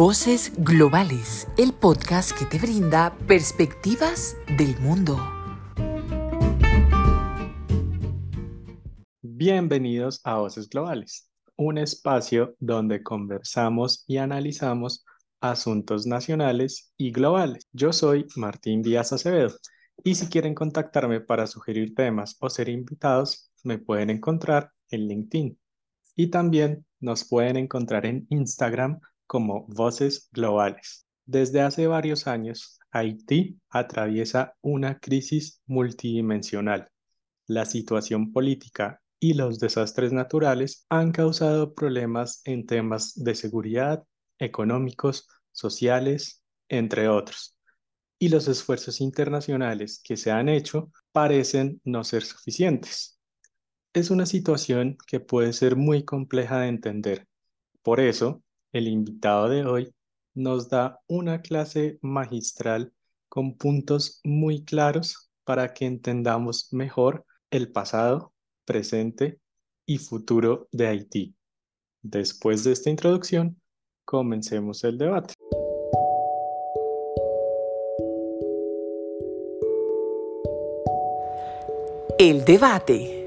Voces Globales, el podcast que te brinda perspectivas del mundo. Bienvenidos a Voces Globales, un espacio donde conversamos y analizamos asuntos nacionales y globales. Yo soy Martín Díaz Acevedo y si quieren contactarme para sugerir temas o ser invitados, me pueden encontrar en LinkedIn y también nos pueden encontrar en Instagram como Voces Globales. Desde hace varios años, Haití atraviesa una crisis multidimensional. La situación política y los desastres naturales han causado problemas en temas de seguridad, económicos, sociales, entre otros. Y los esfuerzos internacionales que se han hecho parecen no ser suficientes. Es una situación que puede ser muy compleja de entender. Por eso, el invitado de hoy nos da una clase magistral con puntos muy claros para que entendamos mejor el pasado, presente y futuro de Haití. Después de esta introducción, comencemos el debate. El debate.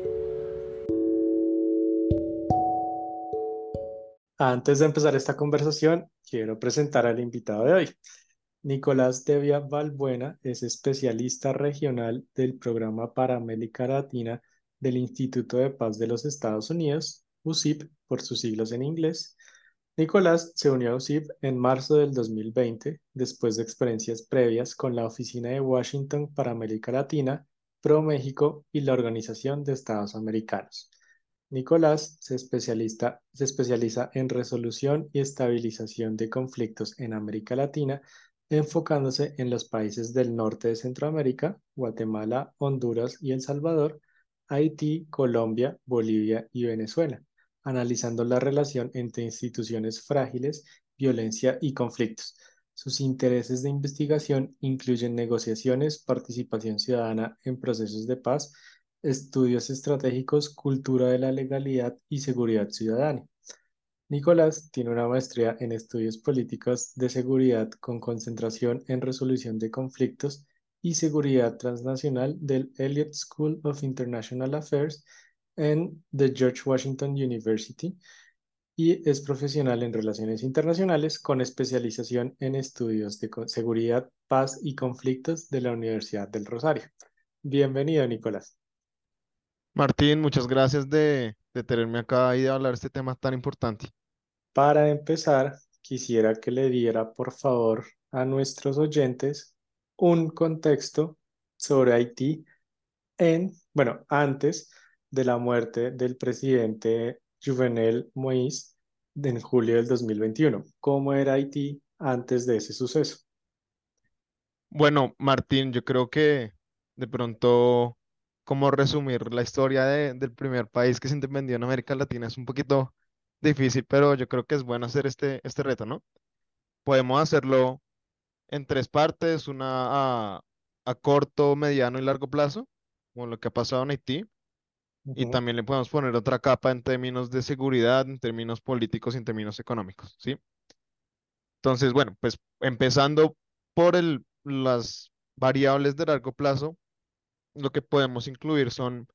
Antes de empezar esta conversación, quiero presentar al invitado de hoy. Nicolás Devia Valbuena es especialista regional del Programa para América Latina del Instituto de Paz de los Estados Unidos, USIP por sus siglos en inglés. Nicolás se unió a USIP en marzo del 2020, después de experiencias previas con la Oficina de Washington para América Latina, Pro México y la Organización de Estados Americanos. Nicolás se, especializa en resolución y estabilización de conflictos en América Latina, enfocándose en los países del norte de Centroamérica, Guatemala, Honduras y El Salvador, Haití, Colombia, Bolivia y Venezuela, analizando la relación entre instituciones frágiles, violencia y conflictos. Sus intereses de investigación incluyen negociaciones, participación ciudadana en procesos de paz, Estudios Estratégicos, Cultura de la Legalidad y Seguridad Ciudadana. Nicolás tiene una maestría en Estudios Políticos de Seguridad con concentración en resolución de conflictos y seguridad transnacional del Elliott School of International Affairs en the George Washington University y es profesional en relaciones internacionales con especialización en estudios de seguridad, paz y conflictos de la Universidad del Rosario. Bienvenido, Nicolás. Martín, muchas gracias de, tenerme acá y de hablar de este tema tan importante. Para empezar, quisiera que le diera, por favor, a nuestros oyentes un contexto sobre Haití en, bueno, antes de la muerte del presidente Juvenel Moïse en julio del 2021. ¿Cómo era Haití antes de ese suceso? Bueno, Martín, yo creo que de pronto como resumir la historia del primer país que se independió en América Latina es un poquito difícil, pero yo creo que es bueno hacer este, este reto, ¿no? Podemos hacerlo en tres partes, una a, corto, mediano y largo plazo, como lo que ha pasado en Haití, y también le podemos poner otra capa en términos de seguridad, en términos políticos y en términos económicos, ¿sí? Entonces, bueno, pues empezando por el, las variables de largo plazo, lo que podemos incluir son,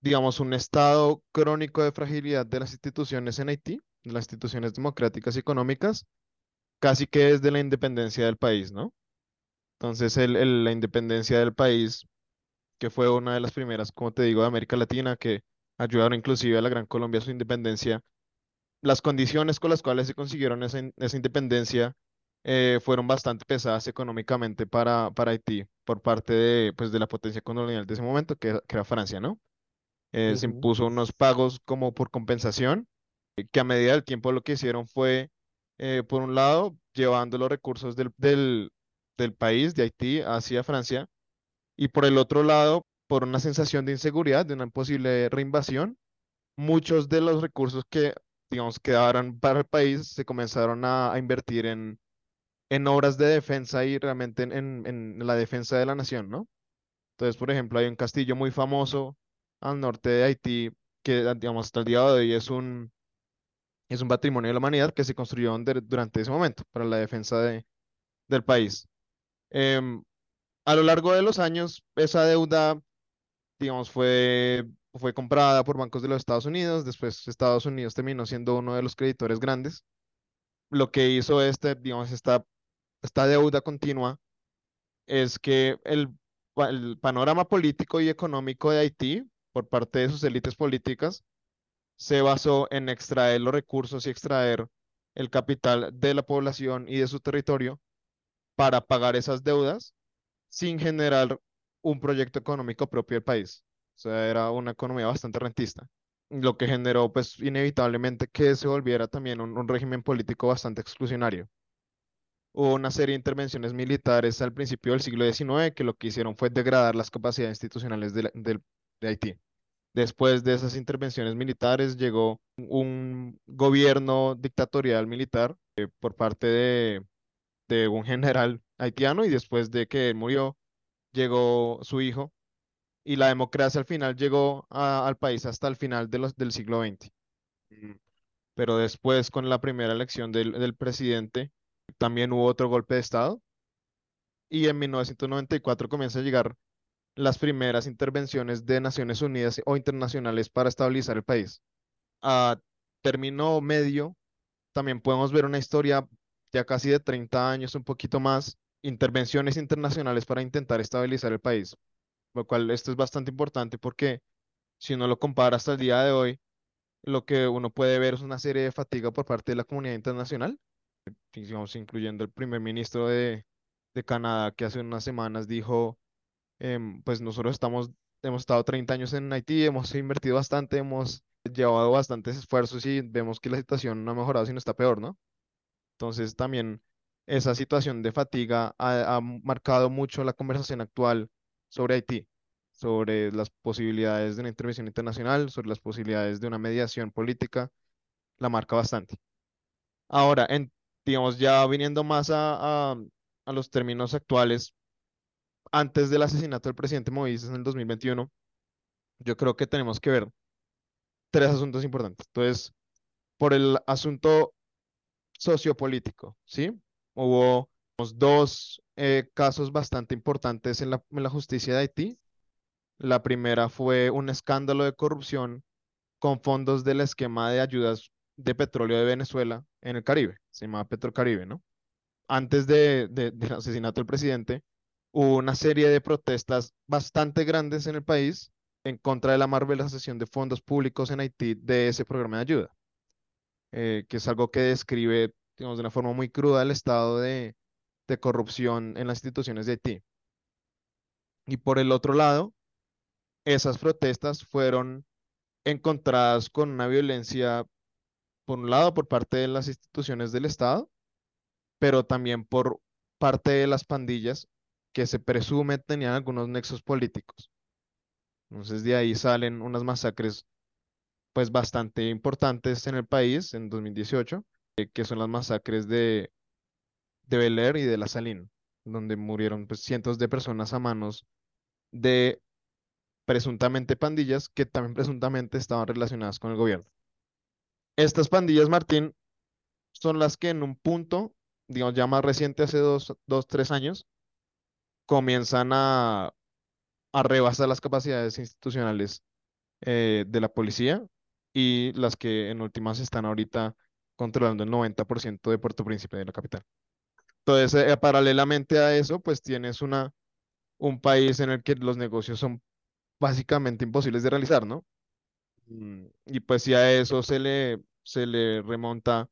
digamos, un estado crónico de fragilidad de las instituciones en Haití, las instituciones democráticas y económicas, casi que desde la independencia del país, ¿no? Entonces, el, la independencia del país, que fue una de las primeras, como te digo, de América Latina, que ayudaron inclusive a la Gran Colombia a su independencia, las condiciones con las cuales se consiguieron esa, esa independencia eh, fueron bastante pesadas económicamente para, para Haití por parte de, pues, de la potencia colonial de ese momento, que, era Francia, ¿no? Eh, se impuso unos pagos como por compensación, eh, que a medida del tiempo lo que hicieron fue, por un lado, llevando los recursos del, del, del país, de Haití, hacia Francia, y por el otro lado, por una sensación de inseguridad, de una posible reinvasión, muchos de los recursos que, digamos, quedaron para el país se comenzaron a invertir en, en obras de defensa y realmente en, la defensa de la nación, ¿no? Entonces, por ejemplo, hay un castillo muy famoso al norte de Haití que, digamos, hasta el día de hoy es un, Es un patrimonio de la humanidad que se construyó durante ese momento para la defensa de, del país. Em, a lo largo de los años, esa deuda, digamos, fue, fue comprada por bancos de los Estados Unidos. Después, Estados Unidos terminó siendo uno de los creditores grandes. Lo que hizo este, digamos, esta, esta deuda continua es que el, panorama político y económico de Haití, por parte de sus élites políticas, se basó en extraer los recursos y extraer el capital de la población y de su territorio para pagar esas deudas sin generar un proyecto económico propio del país. O sea, era una economía bastante rentista, lo que generó pues inevitablemente que se volviera también un, régimen político bastante exclusionario. Hubo una serie de intervenciones militares al principio del siglo XIX que lo que hicieron fue degradar las capacidades institucionales de, de Haití. Después de esas intervenciones militares llegó un gobierno dictatorial militar eh, por parte de, de, un general haitiano y después de que él murió llegó su hijo y la democracia al final llegó al país hasta el final de los, del siglo XX. Mm. Pero después con la primera elección del, del presidente también hubo otro golpe de Estado y en 1994 comienza a llegar las primeras intervenciones de Naciones Unidas o internacionales para estabilizar el país. A término medio, también podemos ver una historia ya casi de 30 años, un poquito más, intervenciones internacionales para intentar estabilizar el país, lo cual esto es bastante importante porque si uno lo compara hasta el día de hoy, lo que uno puede ver es una serie de fatiga por parte de la comunidad internacional, digamos, incluyendo el primer ministro de, de Canadá que hace unas semanas dijo Em, pues nosotros estamos, hemos estado 30 años en Haití, hemos invertido bastante, hemos llevado bastantes esfuerzos y vemos que la situación no ha mejorado, sino está peor, ¿no? Entonces también esa situación de fatiga ha, marcado mucho la conversación actual sobre Haití, sobre las posibilidades de una intervención internacional, sobre las posibilidades de una mediación política, la marca bastante. Ahora, en, digamos, ya viniendo más a, a los términos actuales, antes del asesinato del presidente Moïse en el 2021, yo creo que tenemos que ver tres asuntos importantes. Entonces, por el asunto sociopolítico, ¿sí? Hubo dos eh, casos bastante importantes en la, en la justicia de Haití. La primera fue un escándalo de corrupción con fondos del esquema de ayudas de petróleo de Venezuela en el Caribe, se llama Petrocaribe, ¿no? Antes de, del asesinato del presidente, hubo una serie de protestas bastante grandes en el país en contra de la malversación de fondos públicos en Haití de ese programa de ayuda, eh, que es algo que describe, digamos, de una forma muy cruda el estado de, de corrupción en las instituciones de Haití. Y por el otro lado, esas protestas fueron encontradas con una violencia, por un lado, por parte de las instituciones del Estado, pero también por parte de las pandillas que se presume tenían algunos nexos políticos. Entonces de ahí salen unas masacres pues bastante importantes en el país en 2018, eh, que son las masacres de, de Bel y de La Salina, donde murieron pues, cientos de personas a manos de presuntamente pandillas que también presuntamente estaban relacionadas con el gobierno. Estas pandillas, Martín, son las que en un punto, digamos ya más reciente, hace dos, dos tres años, comienzan a, rebasar las capacidades institucionales eh, de la policía y las que en últimas están ahorita controlando el 90% de Puerto Príncipe de la capital. Entonces, eh, paralelamente a eso, pues tienes una, un país en el que los negocios son básicamente imposibles de realizar, ¿no? Mm, y pues si a eso se le, se le remonta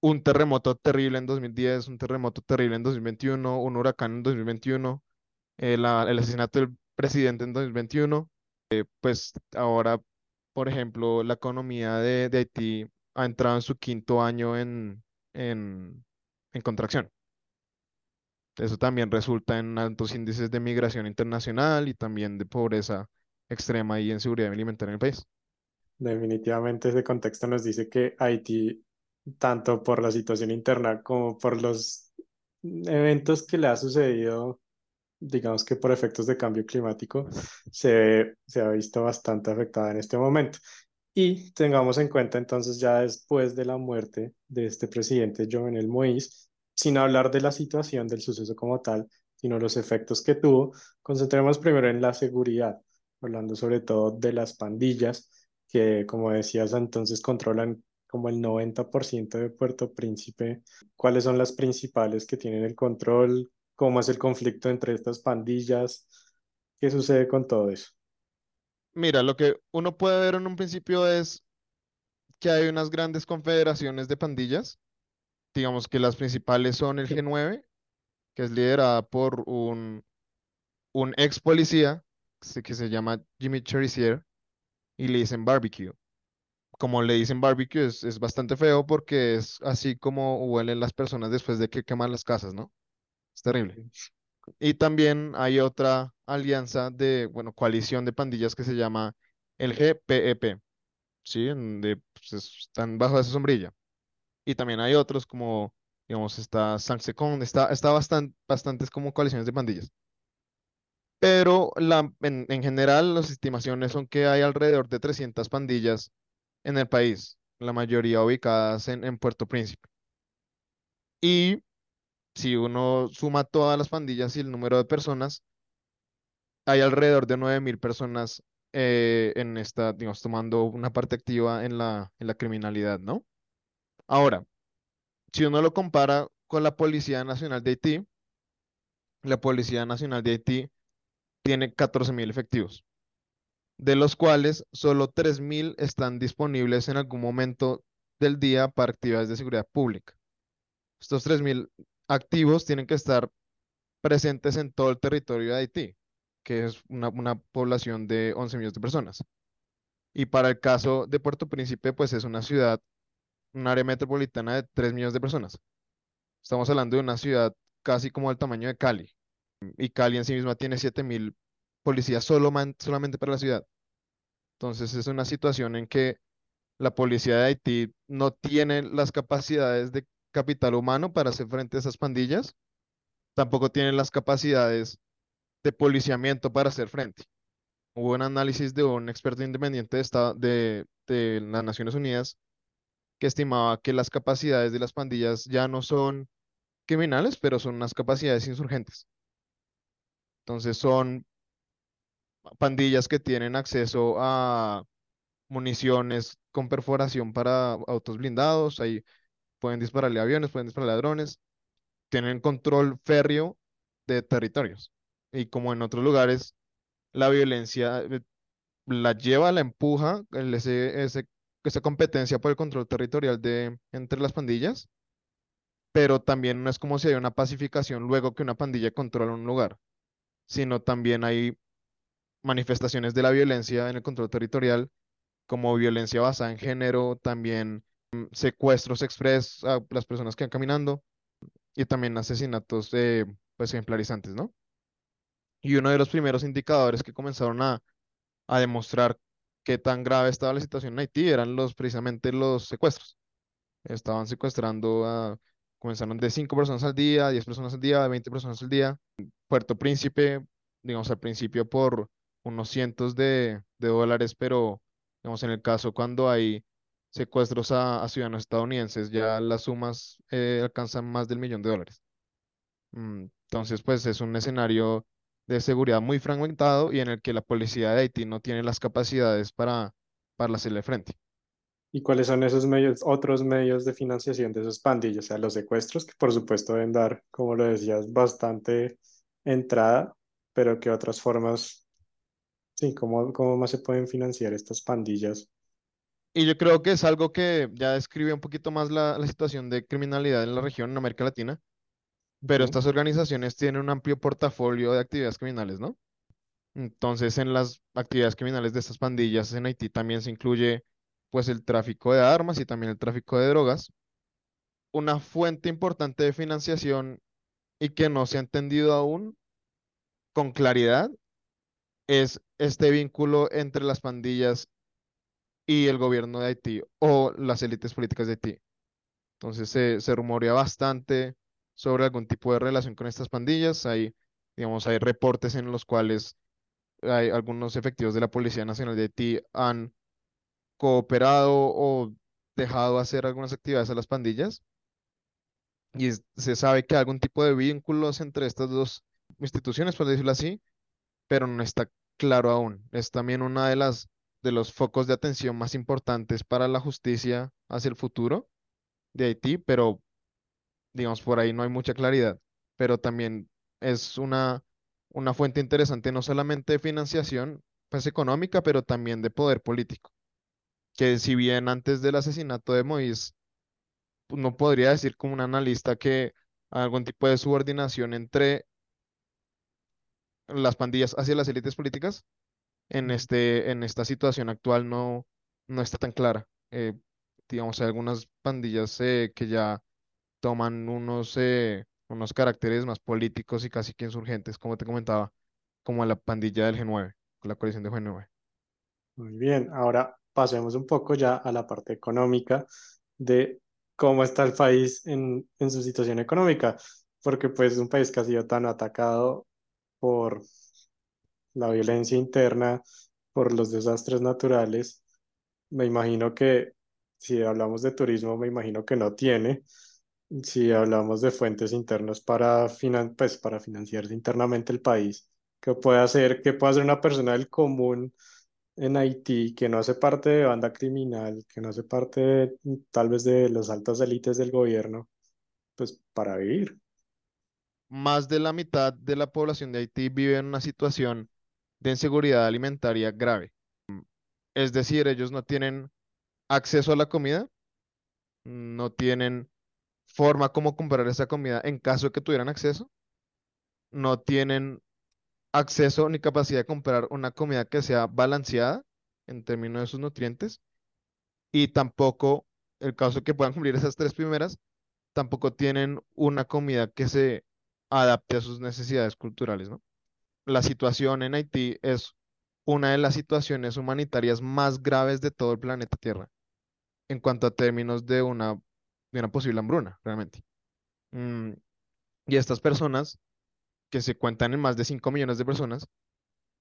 un terremoto terrible en 2010, un terremoto terrible en 2021, un huracán en 2021, el, el asesinato del presidente en 2021, eh, pues ahora, por ejemplo, la economía de, de, Haití ha entrado en su quinto año en, en, en contracción. Eso también resulta en altos índices de migración internacional y también de pobreza extrema y inseguridad alimentaria en el país. Definitivamente ese contexto nos dice que Haití tanto por la situación interna como por los eventos que le ha sucedido, digamos que por efectos de cambio climático, se, se ha visto bastante afectada en este momento. Y tengamos en cuenta entonces ya después de la muerte de este presidente Jovenel Moïse, sin hablar de la situación del suceso como tal, sino los efectos que tuvo, concentremos primero en la seguridad, hablando sobre todo de las pandillas, que como decías entonces controlan como el 90% de Puerto Príncipe. ¿Cuáles son las principales que tienen el control? ¿Cómo es el conflicto entre estas pandillas? ¿Qué sucede con todo eso? Mira, lo que uno puede ver en un principio es que hay unas grandes confederaciones de pandillas. Digamos que las principales son el G9, que es liderada por un, un ex policía que se llama Jimmy Cherisier y le dicen barbecue. Como le dicen barbecue es, es bastante feo porque es así como huelen las personas después de que queman las casas, ¿no? Es terrible. Y también hay otra alianza de, bueno, coalición de pandillas que se llama el GPEP, ¿sí? Donde pues, están bajo esa sombrilla. Y también hay otros como, digamos, está Sansecon, está, está bastante, bastantes como coaliciones de pandillas. Pero la, en, en general las estimaciones son que hay alrededor de 300 pandillas en el país, la mayoría ubicadas en, en Puerto Príncipe. Y si uno suma todas las pandillas y el número de personas, hay alrededor de 9.000 personas eh, en esta, digamos, tomando una parte activa en la, en la criminalidad, ¿no? Ahora, si uno lo compara con la Policía Nacional de Haití, la Policía Nacional de Haití tiene 14.000 efectivos, de los cuales solo 3.000 están disponibles en algún momento del día para actividades de seguridad pública. Estos 3.000 activos tienen que estar presentes en todo el territorio de Haití, que es una, población de 11 millones de personas. Y para el caso de Puerto Príncipe, pues es una ciudad, un área metropolitana de 3 millones de personas. Estamos hablando de una ciudad casi como el tamaño de Cali. Y Cali en sí misma tiene 7 mil policías solo solamente para la ciudad. Entonces es una situación en que la policía de Haití no tiene las capacidades de capital humano para hacer frente a esas pandillas, tampoco tienen las capacidades de policiamiento para hacer frente. Hubo un análisis de un experto independiente de, de, las Naciones Unidas que estimaba que las capacidades de las pandillas ya no son criminales, pero son unas capacidades insurgentes. Entonces son pandillas que tienen acceso a municiones con perforación para autos blindados, hay pueden dispararle aviones, pueden dispararle a drones, tienen control férreo de territorios. Y como en otros lugares, la violencia eh, la lleva, la empuja, ese, esa competencia por el control territorial de, entre las pandillas, pero también no es como si hay una pacificación luego que una pandilla controla un lugar, sino también hay manifestaciones de la violencia en el control territorial, como violencia basada en género, también secuestros express a las personas que van caminando y también asesinatos eh, pues ejemplarizantes, ¿no? Y uno de los primeros indicadores que comenzaron a, a demostrar qué tan grave estaba la situación en Haití eran los precisamente los secuestros. Estaban secuestrando a, comenzaron de 5 personas al día, 10 personas al día, 20 personas al día. Puerto Príncipe, digamos al principio por unos cientos de, dólares, pero digamos en el caso cuando hay secuestros a, ciudadanos estadounidenses, ya las sumas eh, alcanzan más del millón de dólares. Mm, entonces, pues es un escenario de seguridad muy fragmentado y en el que la policía de Haití no tiene las capacidades para, para hacerle frente. ¿Y cuáles son esos medios, otros medios de financiación de esos pandillos? O sea, los secuestros, que por supuesto deben dar, como lo decías, bastante entrada, pero que otras formas, sí, ¿cómo, cómo más se pueden financiar estas pandillas y yo creo que es algo que ya describe un poquito más la, situación de criminalidad en la región, en América Latina, pero estas organizaciones tienen un amplio portafolio de actividades criminales, ¿no? Entonces, en las actividades criminales de estas pandillas en Haití también se incluye pues el tráfico de armas y también el tráfico de drogas. Una fuente importante de financiación y que no se ha entendido aún con claridad es este vínculo entre las pandillas y el gobierno de Haití o las élites políticas de Haití. Entonces se, se rumorea bastante sobre algún tipo de relación con estas pandillas. Hay, digamos, hay reportes en los cuales hay algunos efectivos de la Policía Nacional de Haití han cooperado o dejado hacer algunas actividades a las pandillas y se sabe que hay algún tipo de vínculos entre estas dos instituciones, por decirlo así, pero no está claro aún. Es también una de las de los focos de atención más importantes para la justicia hacia el futuro de Haití, pero digamos por ahí no hay mucha claridad, pero también es una una fuente interesante no solamente de financiación pues económica, pero también de poder político. Que si bien antes del asesinato de Moïse no podría decir como un analista que algún tipo de subordinación entre las pandillas hacia las élites políticas, en, este, en esta situación actual no, no está tan clara. Eh, digamos, hay algunas pandillas eh, que ya toman unos, eh, unos caracteres más políticos y casi que insurgentes, como te comentaba, como la pandilla del G9, la coalición de G9. Muy bien, ahora pasemos un poco ya a la parte económica de cómo está el país en, en su situación económica, porque pues es un país que ha sido tan atacado por la violencia interna, por los desastres naturales. Me imagino que si hablamos de turismo, me imagino que no tiene. Si hablamos de fuentes internas para, finan pues, para financiarse internamente el país, ¿qué puede hacer? ¿Qué puede hacer una persona del común en Haití que no hace parte de banda criminal, que no hace parte tal vez de las altas élites del gobierno, pues para vivir. Más de la mitad de la población de Haití vive en una situación de inseguridad alimentaria grave. Es decir, ellos no tienen acceso a la comida, no tienen forma como comprar esa comida en caso de que tuvieran acceso, no tienen acceso ni capacidad de comprar una comida que sea balanceada en términos de sus nutrientes y tampoco, el caso que puedan cumplir esas tres primeras, tampoco tienen una comida que se adapte a sus necesidades culturales, ¿no? La situación en Haití es una de las situaciones humanitarias más graves de todo el planeta Tierra en cuanto a términos de una, de una posible hambruna, realmente. Mm, y estas personas que se cuentan en más de 5 millones de personas,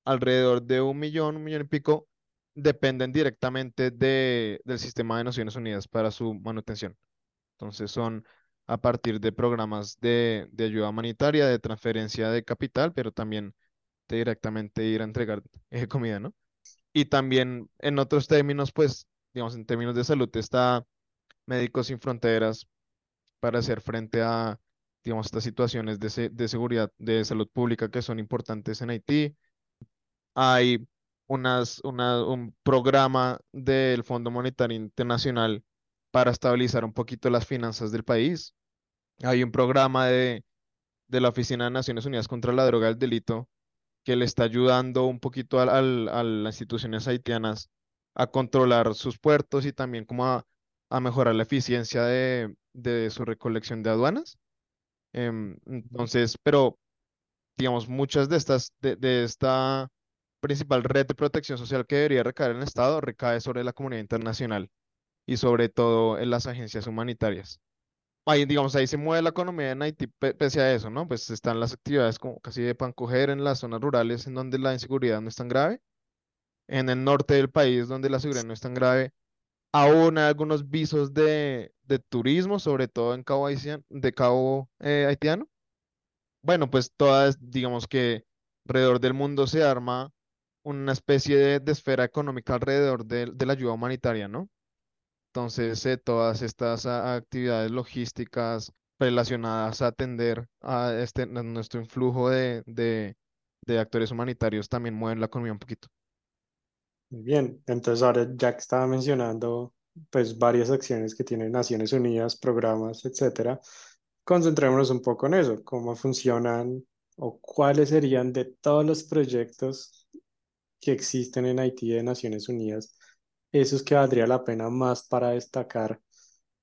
alrededor de un millón, un millón y pico, dependen directamente de, del sistema de Naciones Unidas para su manutención. Entonces son a partir de programas de, de ayuda humanitaria, de transferencia de capital, pero también de directamente ir a entregar eh, comida, ¿no? Y también en otros términos, pues, digamos, en términos de salud, está Médicos Sin Fronteras para hacer frente a digamos, estas situaciones de, de seguridad, de salud pública que son importantes en Haití. Hay unas, una, un programa del Fondo Monetario Internacional para estabilizar un poquito las finanzas del país. Hay un programa de, de la Oficina de Naciones Unidas contra la Droga y el Delito que le está ayudando un poquito a, a las instituciones haitianas a controlar sus puertos y también como a, a mejorar la eficiencia de, de su recolección de aduanas. Em, entonces, pero digamos, muchas de estas, de, esta principal red de protección social que debería recaer en el Estado, recae sobre la comunidad internacional y sobre todo en las agencias humanitarias. Ahí, digamos, ahí se mueve la economía en Haití pese a eso, ¿no? Pues están las actividades como casi de pancoger en las zonas rurales en donde la inseguridad no es tan grave. En el norte del país, donde la seguridad no es tan grave, aún hay algunos visos de, de turismo, sobre todo en Cabo, de Cabo eh, Haitiano. Bueno, pues todas, digamos que alrededor del mundo se arma una especie de, esfera económica alrededor de, la ayuda humanitaria, ¿no? Entonces, eh, todas estas actividades logísticas relacionadas a atender a este, nuestro influjo de, de actores humanitarios también mueven la economía un poquito. Muy bien, entonces ahora ya que estaba mencionando pues varias acciones que tienen Naciones Unidas, programas, etcétera, concentrémonos un poco en eso, cómo funcionan o cuáles serían de todos los proyectos que existen en Haití de Naciones Unidas, esos que valdría la pena más para destacar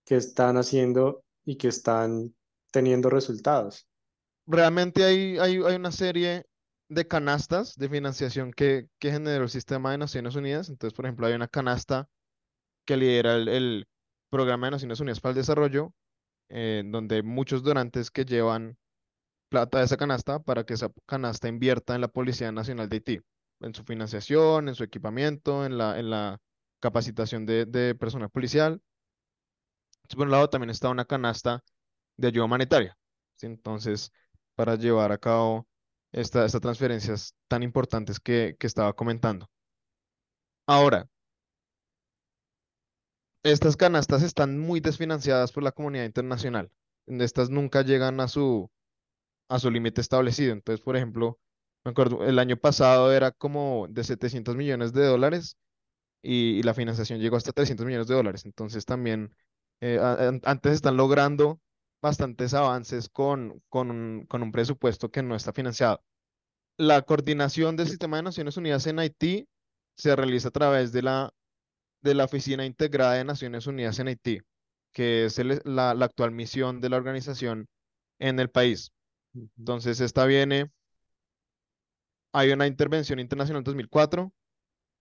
que están haciendo y que están teniendo resultados. Realmente hay, hay, hay una serie de canastas de financiación que, que generó el sistema de Naciones Unidas. Entonces, por ejemplo, hay una canasta que lidera el, Programa de Naciones Unidas para el Desarrollo, eh, donde muchos donantes que llevan plata de esa canasta para que esa canasta invierta en la Policía Nacional de Haití, en su financiación, en su equipamiento, en la, en la capacitación de, de personal policial. Por un lado, también está una canasta de ayuda humanitaria. Entonces, para llevar a cabo esta- estas transferencias tan importantes que, que estaba comentando. Ahora, estas canastas están muy desfinanciadas por la comunidad internacional. Estas nunca llegan a su, a su límite establecido. Entonces, por ejemplo, me acuerdo, el año pasado era como de 700 millones de dólares y, y la financiación llegó hasta 300 millones de dólares. Entonces, también eh, a- an- antes están logrando bastantes avances con, con un, con un presupuesto que no está financiado. La coordinación del sistema de Naciones Unidas en Haití se realiza a través de la, de la Oficina Integrada de Naciones Unidas en Haití, que es el- la, la actual misión de la organización en el país. Entonces, esta viene, hay una intervención internacional en 2004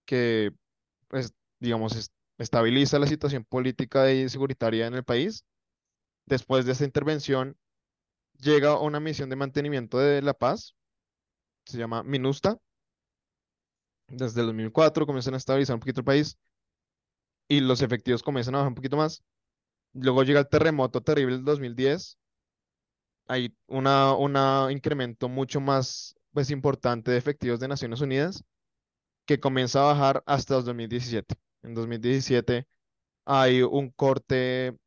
que, pues, digamos, es- estabiliza la situación política y securitaria en el país. Después de esta intervención, llega una misión de mantenimiento de la paz, se llama MINUSTA. Desde el 2004 comienzan a estabilizar un poquito el país y los efectivos comienzan a bajar un poquito más. Luego llega el terremoto terrible del 2010. Hay una incremento mucho más pues, importante de efectivos de Naciones Unidas que comienza a bajar hasta el 2017. En 2017 hay un corte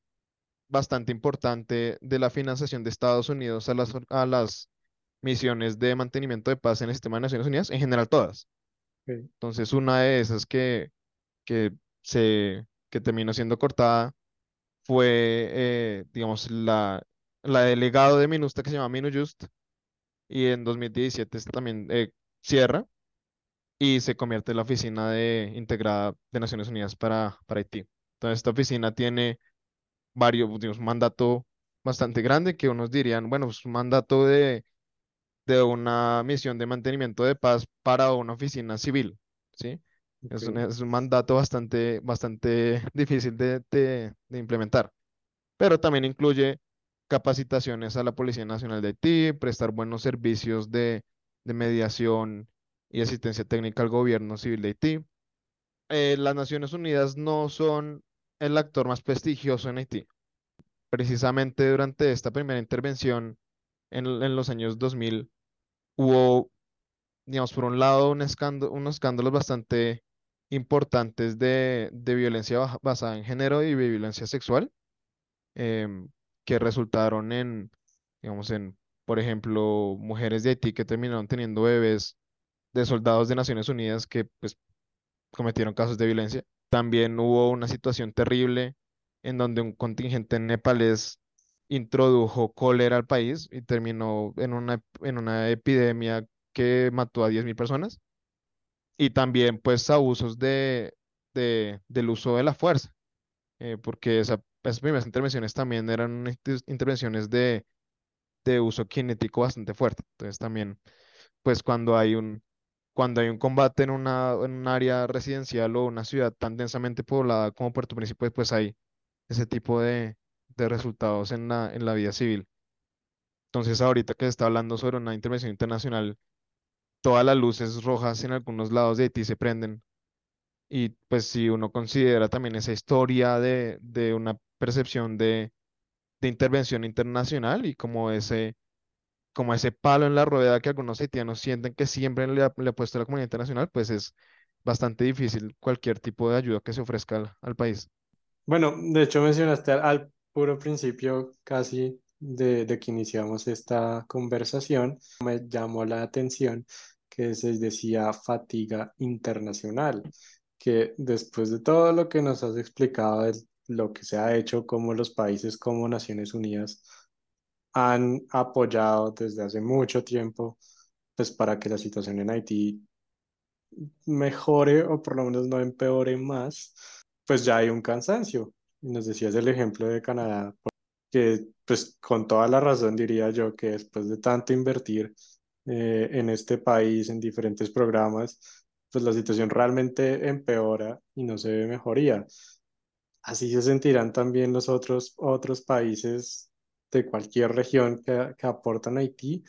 bastante importante de la financiación de Estados Unidos a las, a las misiones de mantenimiento de paz en el sistema de Naciones Unidas, en general todas. Ok. Entonces, una de esas que, que, se, que terminó siendo cortada fue, eh, digamos, la, la delegado de MINUSTA que se llama MINUJUST, y en 2017 esta también eh, cierra y se convierte en la oficina de, integrada de Naciones Unidas para, para Haití. Entonces, esta oficina tiene varios, digamos, un mandato bastante grande que unos dirían, bueno, es un mandato de, de una misión de mantenimiento de paz para una oficina civil, ¿sí? Es un, es un mandato bastante, bastante difícil de, de- de implementar, pero también incluye capacitaciones a la Policía Nacional de Haití, prestar buenos servicios de, de mediación y asistencia técnica al gobierno civil de Haití. Eh, las Naciones Unidas no son el actor más prestigioso en Haití. Precisamente durante esta primera intervención en, los años 2000 hubo, digamos, por un lado, un escándalo, unos escándalos bastante importantes de, de violencia basada en género y de violencia sexual, em, que resultaron en, digamos, en, por ejemplo, mujeres de Haití que terminaron teniendo bebés de soldados de Naciones Unidas que, pues, cometieron casos de violencia. También hubo una situación terrible en donde un contingente nepalés introdujo cólera al país y terminó en una, en una epidemia que mató a 10.000 personas. Y también pues abusos de, de- del uso de la fuerza, eh, porque esa- esas primeras intervenciones también eran inter- intervenciones de, de uso cinético bastante fuerte. Entonces también pues cuando hay un, cuando hay un combate en una, en un área residencial o una ciudad tan densamente poblada como Puerto Príncipe, pues hay ese tipo de, de resultados en la, en la vida civil. Entonces, ahorita que se está hablando sobre una intervención internacional, todas las luces rojas en algunos lados de Haití se prenden. Y pues si uno considera también esa historia de, de una percepción de, de intervención internacional y como ese, como ese palo en la rueda que algunos haitianos sienten que siempre le ha, le ha puesto la comunidad internacional, pues es bastante difícil cualquier tipo de ayuda que se ofrezca al, país. Bueno, de hecho mencionaste al, al puro principio casi de, de que iniciamos esta conversación, me llamó la atención que se decía fatiga internacional, que después de todo lo que nos has explicado de lo que se ha hecho, como los países como Naciones Unidas han apoyado desde hace mucho tiempo, pues para que la situación en Haití mejore o por lo menos no empeore más, pues ya hay un cansancio. Nos decías el ejemplo de Canadá, que pues con toda la razón diría yo que después de tanto invertir eh, en este país, en diferentes programas, pues la situación realmente empeora y no se ve mejoría. Así se sentirán también los otros, otros países de cualquier región que, que aportan a Haití.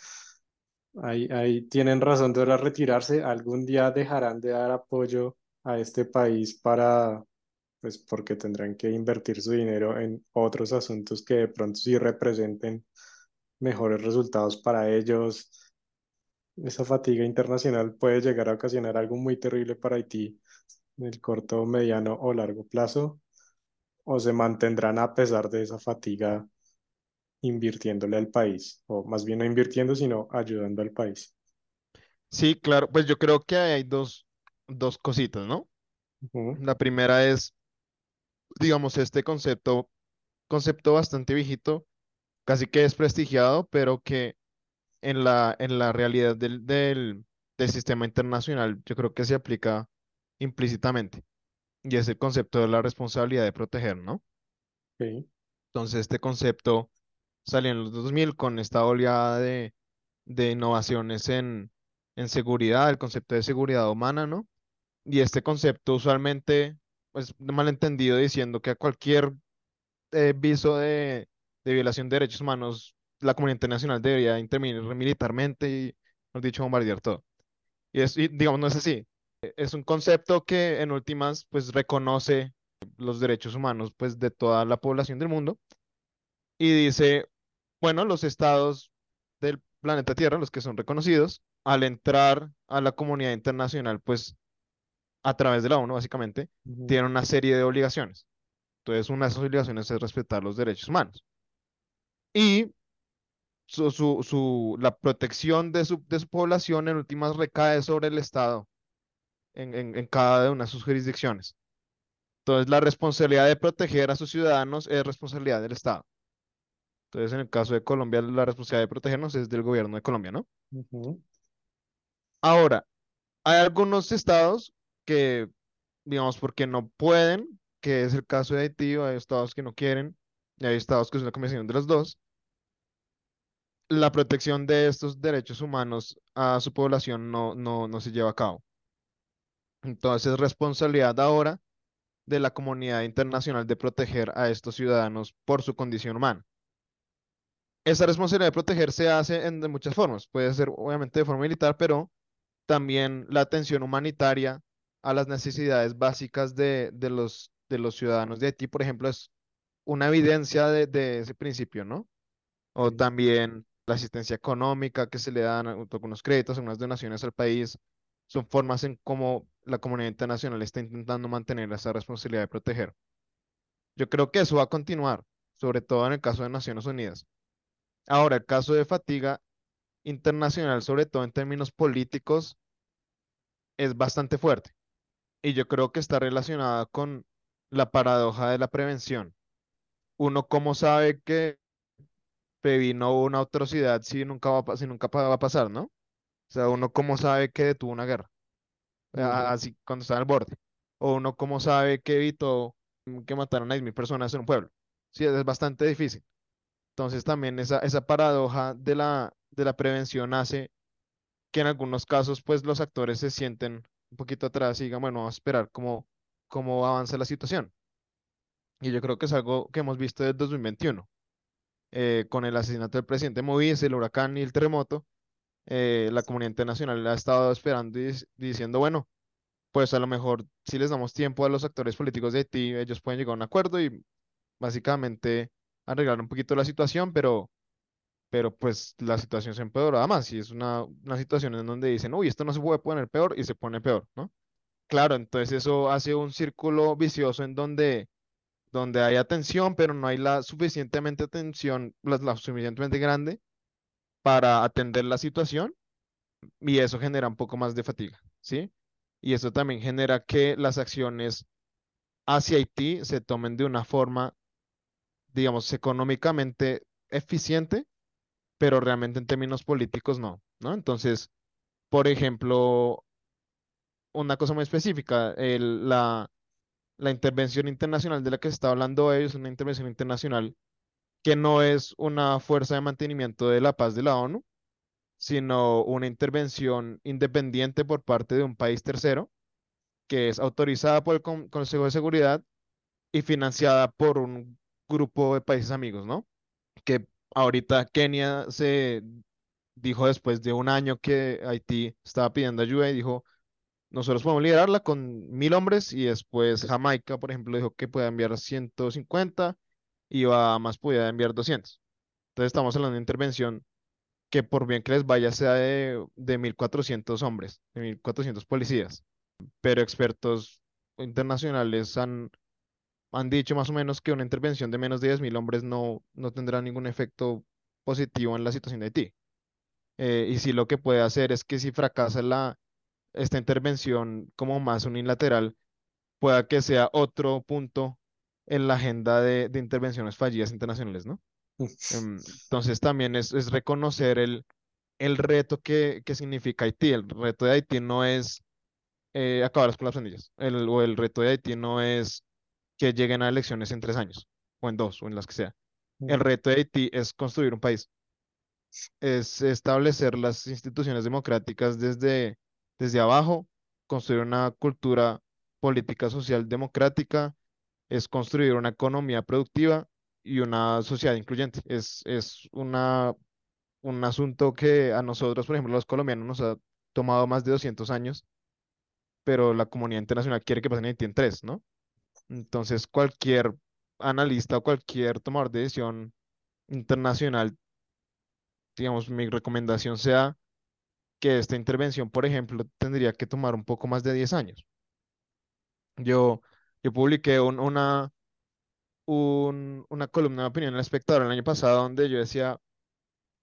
Ahí, ahí tienen razón de ahora retirarse. Algún día dejarán de dar apoyo a este país para pues porque tendrán que invertir su dinero en otros asuntos que de pronto sí representen mejores resultados para ellos. Esa fatiga internacional puede llegar a ocasionar algo muy terrible para Haití en el corto, mediano o largo plazo, o se mantendrán a pesar de esa fatiga invirtiéndole al país, o más bien no invirtiendo, sino ayudando al país. Sí, claro, pues yo creo que hay dos, dos cositas, ¿no? Ujú, La primera es, digamos, este concepto, concepto bastante viejito, casi que desprestigiado, pero que en la, en la realidad del, del, del sistema internacional yo creo que se aplica implícitamente, y es el concepto de la responsabilidad de proteger, ¿no? ok, Entonces, este concepto salió en los 2000 con esta oleada de, de innovaciones en, en seguridad, el concepto de seguridad humana, ¿no? Y este concepto usualmente, pues, malentendido diciendo que a cualquier eh, viso de, de violación de derechos humanos, la comunidad internacional debería intervenir militarmente y, mejor dicho, bombardear todo. Y, es, y, digamos, no es así. E- Es un concepto que en últimas, pues, reconoce los derechos humanos, pues, de toda la población del mundo y dice, bueno, los estados del planeta Tierra, los que son reconocidos, al entrar a la comunidad internacional, pues, a través de la ONU, básicamente, tienen una serie de obligaciones. Entonces, una de esas obligaciones es respetar los derechos humanos. Y su, su, su- la protección de su, de su población en últimas recae sobre el Estado en, en, en cada una de sus jurisdicciones. Entonces, la responsabilidad de proteger a sus ciudadanos es responsabilidad del Estado. Entonces, en el caso de Colombia, la responsabilidad de protegernos es del gobierno de Colombia, ¿no? Ahora, hay algunos estados que, digamos, porque no pueden, que es el caso de Haití, o hay estados que no quieren, y hay estados que son la combinación de los dos, la protección de estos derechos humanos a su población no, no, no se lleva a cabo. Entonces, es responsabilidad ahora de la comunidad internacional de proteger a estos ciudadanos por su condición humana. Esa responsabilidad de proteger se hace en, de muchas formas. Puede ser obviamente de forma militar, pero también la atención humanitaria a las necesidades básicas de, de los, de los ciudadanos de Haití, por ejemplo, es una evidencia de, de ese principio, ¿no? O también la asistencia económica que se le dan, algunos créditos, algunas donaciones al país, son formas en cómo la comunidad internacional está intentando mantener esa responsabilidad de proteger. Yo creo que eso va a continuar, sobre todo en el caso de Naciones Unidas. Ahora, el caso de fatiga internacional, sobre todo en términos políticos, es bastante fuerte. Y yo creo que está relacionada con la paradoja de la prevención. Uno, ¿cómo sabe que previno una atrocidad si nunca va si nunca va a pasar, ¿no? O sea, uno, ¿cómo sabe que detuvo una guerra? ujú, A- Así, cuando está al borde. O uno, ¿cómo sabe que evitó mm, que mataran a 10.000 personas en un pueblo? Sí, es bastante difícil. Entonces, también esa, esa paradoja de la, de la prevención hace que en algunos casos, pues, los actores se sienten un poquito atrás y digan, bueno, vamos a esperar cómo, cómo avanza la situación. Y yo creo que es algo que hemos visto desde 2021, eh, con el asesinato del presidente Moïse, el huracán y el terremoto. eh, la comunidad internacional ha estado esperando y dic- diciendo, bueno, pues a lo mejor si les damos tiempo a los actores políticos de Haití, ellos pueden llegar a un acuerdo y básicamente arreglar un poquito la situación, pero, pero pues la situación se empeoró más y es una, una situación en donde dicen, uy, esto no se puede poner peor y se pone peor, ¿no? Claro, entonces eso hace un círculo vicioso en donde donde hay atención, pero no hay la suficientemente atención, la, la suficientemente grande para atender la situación y eso genera un poco más de fatiga, ¿sí? Y eso también genera que las acciones hacia Haití se tomen de una forma, digamos, económicamente eficiente, pero realmente en términos políticos no, ¿no? Entonces, por ejemplo, una cosa muy específica, el- la, la intervención internacional de la que se está hablando es una intervención internacional que no es una fuerza de mantenimiento de la paz de la ONU, sino una intervención independiente por parte de un país tercero, que es autorizada por el Con- Consejo de Seguridad y financiada por un grupo de países amigos, ¿no? Que ahorita Kenia se dijo después de un año que Haití estaba pidiendo ayuda y dijo, nosotros podemos liderarla con mil hombres y después Jamaica, por ejemplo, dijo que puede enviar 150 y Bahamas podía enviar 200. Entonces estamos hablando de intervención que por bien que les vaya sea de, de 1.400 hombres, de 1.400 policías, pero expertos internacionales han, han dicho más o menos que una intervención de menos de 10.000 hombres no, no tendrá ningún efecto positivo en la situación de Haití. Eh, y si lo que puede hacer es que si fracasa la, esta intervención como más unilateral, pueda que sea otro punto en la agenda de, de intervenciones fallidas internacionales, ¿no? Em, Entonces también es, es reconocer el, el reto que, que significa Haití. El reto de Haití no es eh, acabar con las pandillas. El, o el reto de Haití no es que lleguen a elecciones en tres años, o en dos, o en las que sea. El reto de Haití es construir un país, es establecer las instituciones democráticas desde, desde abajo, construir una cultura política social democrática, es construir una economía productiva y una sociedad incluyente. Es, es una, un asunto que a nosotros, por ejemplo, los colombianos, nos ha tomado más de 200 años, pero la comunidad internacional quiere que pasen en Haití en tres, ¿no? Entonces, cualquier analista o cualquier tomador de decisión internacional, digamos, mi recomendación sea que esta intervención, por ejemplo, tendría que tomar un poco más de 10 años. Yo, yo publiqué un- una, un- una columna de opinión en El Espectador el año pasado donde yo decía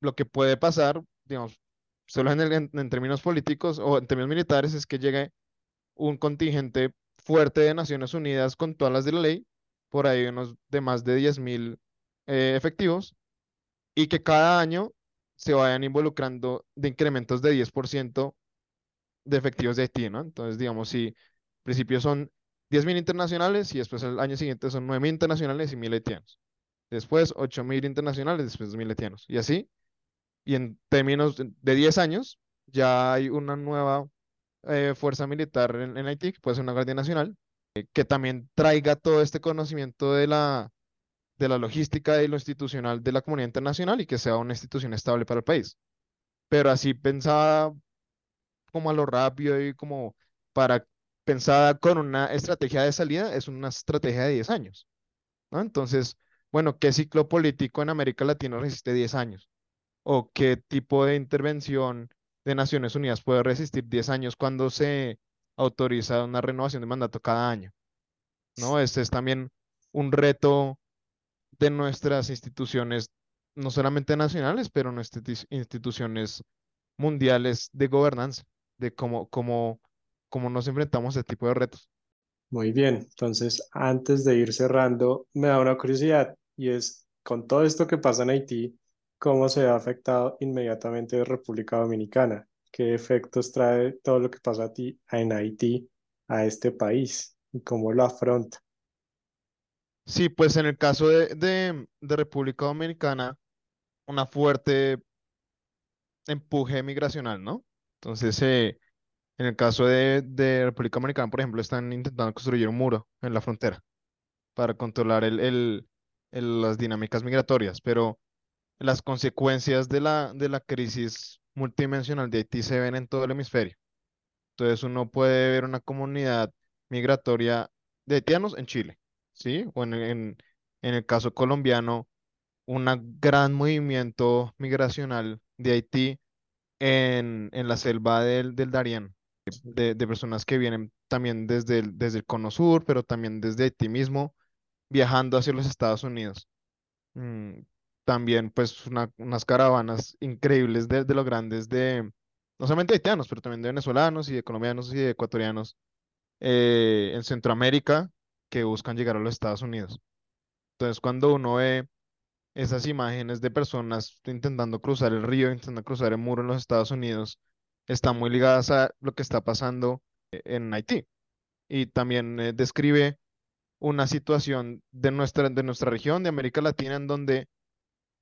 lo que puede pasar, digamos, solo en, el- en- en términos políticos o en términos militares, es que llegue un contingente fuerte de Naciones Unidas con todas las de la ley, por ahí unos de más de 10.000 eh, efectivos, y que cada año se vayan involucrando de incrementos de 10% de efectivos de Haití, ¿no? Entonces, digamos, si al principio son 10.000 internacionales y después el año siguiente son 9.000 internacionales y 1.000 haitianos. Después 8.000 internacionales, después 2.000 haitianos. Y así, y en términos de 10 años, ya hay una nueva eh, fuerza militar en, Haití, que puede ser una Guardia Nacional, eh, que también traiga todo este conocimiento de la, de la logística y lo institucional de la comunidad internacional y que sea una institución estable para el país. Pero así pensada como a lo rápido y como para pensada con una estrategia de salida, es una estrategia de 10 años. Entonces, bueno, ¿qué ciclo político en América Latina resiste 10 años? ¿O qué tipo de intervención de Naciones Unidas puede resistir 10 años cuando se autoriza una renovación de mandato cada año? ¿No? Este es también un reto de nuestras instituciones, no solamente nacionales, pero nuestras instituciones mundiales de gobernanza, de cómo, cómo, cómo nos enfrentamos a este tipo de retos. Muy bien, entonces antes de ir cerrando, me da una curiosidad y es, con todo esto que pasa en Haití, ¿cómo se ha afectado inmediatamente República Dominicana? ¿Qué efectos trae todo lo que pasa a ti, en Haití a este país? ¿Y cómo lo afronta? Sí, pues en el caso de, de, República Dominicana, una fuerte empuje migracional, ¿no? Entonces, eh, en el caso de, República Dominicana, por ejemplo, están intentando construir un muro en la frontera para controlar el- el- las dinámicas migratorias, pero las consecuencias de la, de la crisis multidimensional de Haití se ven en todo el hemisferio. Entonces, uno puede ver una comunidad migratoria de haitianos en Chile, ¿sí? O en, en, en el caso colombiano, un gran movimiento migracional de Haití en, en la selva del, del Darién, de, de personas que vienen también desde el, desde el Cono Sur, pero también desde Haití mismo, viajando hacia los Estados Unidos. Mm, también, pues, una- unas caravanas increíbles de, de los grandes de, no solamente haitianos, pero también de venezolanos y de colombianos y de ecuatorianos eh, en Centroamérica que buscan llegar a los Estados Unidos. Entonces, cuando uno ve esas imágenes de personas intentando cruzar el río, intentando cruzar el muro en los Estados Unidos, están muy ligadas a lo que está pasando eh, en Haití. Y también eh, describe una situación de nuestra, de nuestra región, de América Latina, en donde